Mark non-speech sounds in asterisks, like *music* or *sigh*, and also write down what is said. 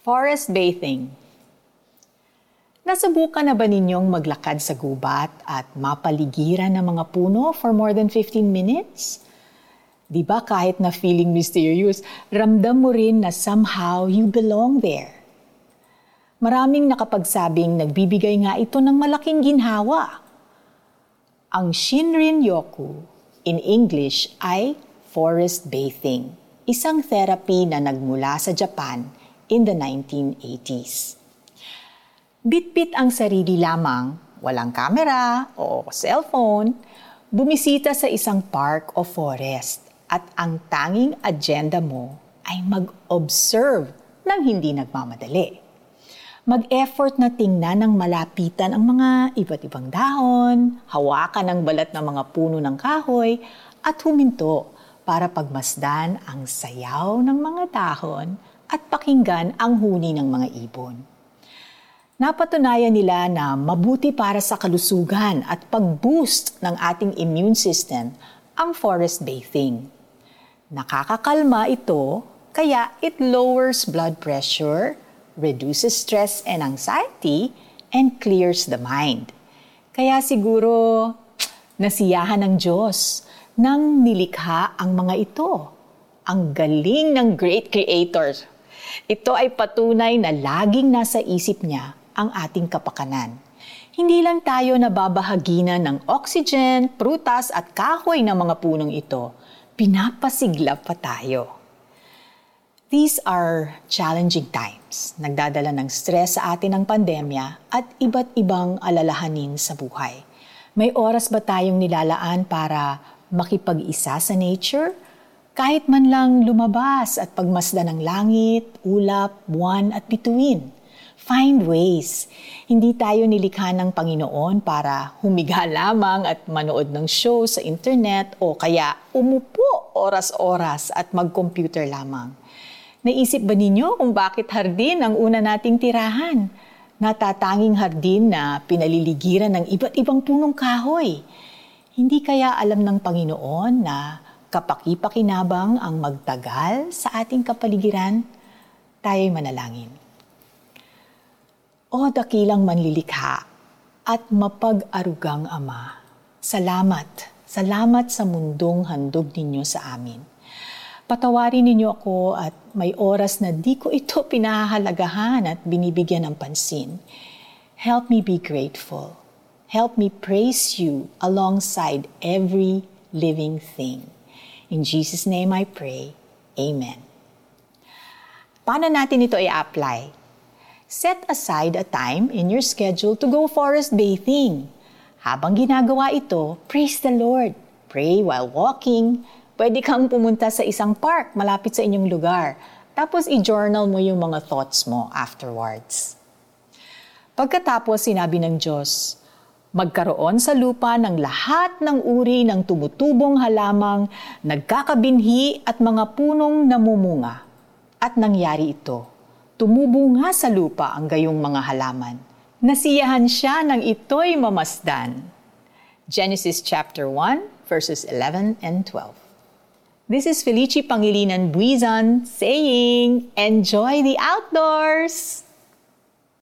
Forest bathing. Nasubukan na ba ninyong maglakad sa gubat at mapaligiran ng mga puno for more than 15 minutes? Di ba kahit na feeling mysterious, ramdam mo rin na somehow you belong there. Maraming nakapagsabing nagbibigay nga ito ng malaking ginhawa. Ang Shinrin Yoku in English ay forest bathing, isang therapy na nagmula sa Japan in the 1980s. Bitbit ang sarili lamang, walang kamera o cellphone, bumisita sa isang park o forest at ang tanging agenda mo ay mag-observe ng hindi nagmamadali. Mag-effort na tingnan ng malapitan ang mga iba't ibang dahon, hawakan ang balat ng mga puno ng kahoy, at huminto para pagmasdan ang sayaw ng mga dahon at pakinggan ang huni ng mga ibon napatunayan nila na mabuti para sa kalusugan at pag-boost ng ating immune system ang forest bathing. Nakakakalma ito kaya it lowers blood pressure, reduces stress and anxiety, and clears the mind. Kaya siguro nasiyahan ng Diyos nang nilikha ang mga ito. Ang galing ng great creator. Ito ay patunay na laging nasa isip niya ang ating kapakanan. Hindi lang tayo nababahaginan ng oxygen, prutas at kahoy ng mga punong ito, pinapasigla pa tayo. These are challenging times. Nagdadala ng stress sa atin ang pandemya at iba't ibang alalahanin sa buhay. May oras ba tayong nilalaan para makipag-isa sa nature? Kahit man lang lumabas at pagmasdan ng langit, ulap, buwan at bituin. Find ways. Hindi tayo nilikha ng Panginoon para humiga *laughs* lamang at manood ng show sa internet o kaya umupo oras-oras at mag-computer lamang. Naisip ba ninyo kung bakit hardin ang una nating tirahan? Natatanging hardin na pinaliligiran ng iba't ibang punong kahoy. Hindi kaya alam ng Panginoon na kapaki-pakinabang ang magtagal sa ating kapaligiran? Tayo'y manalangin. O dakilang manlilikha at mapag-arugang Ama, salamat, salamat sa mundong handog ninyo sa amin. Patawarin ninyo ako at may oras na di ko ito *laughs* pinahahalagahan at binibigyan ng pansin. Help me be grateful. Help me praise you alongside every living thing. In Jesus' name I pray. Amen. Paano natin ito i-apply? set aside a time in your schedule to go forest bathing. Habang ginagawa ito, praise the Lord. Pray while walking. Pwede kang pumunta sa isang park malapit sa inyong lugar. Tapos i-journal mo yung mga thoughts mo afterwards. Pagkatapos sinabi ng Diyos, magkaroon sa lupa ng lahat ng uri ng tumutubong halamang, nagkakabinhi at mga punong namumunga. At nangyari ito tumubo nga sa lupa ang gayong mga halaman. Nasiyahan siya nang ito'y mamasdan. Genesis chapter 1, verses 11 and 12. This is Felici Pangilinan Buizan saying, Enjoy the outdoors!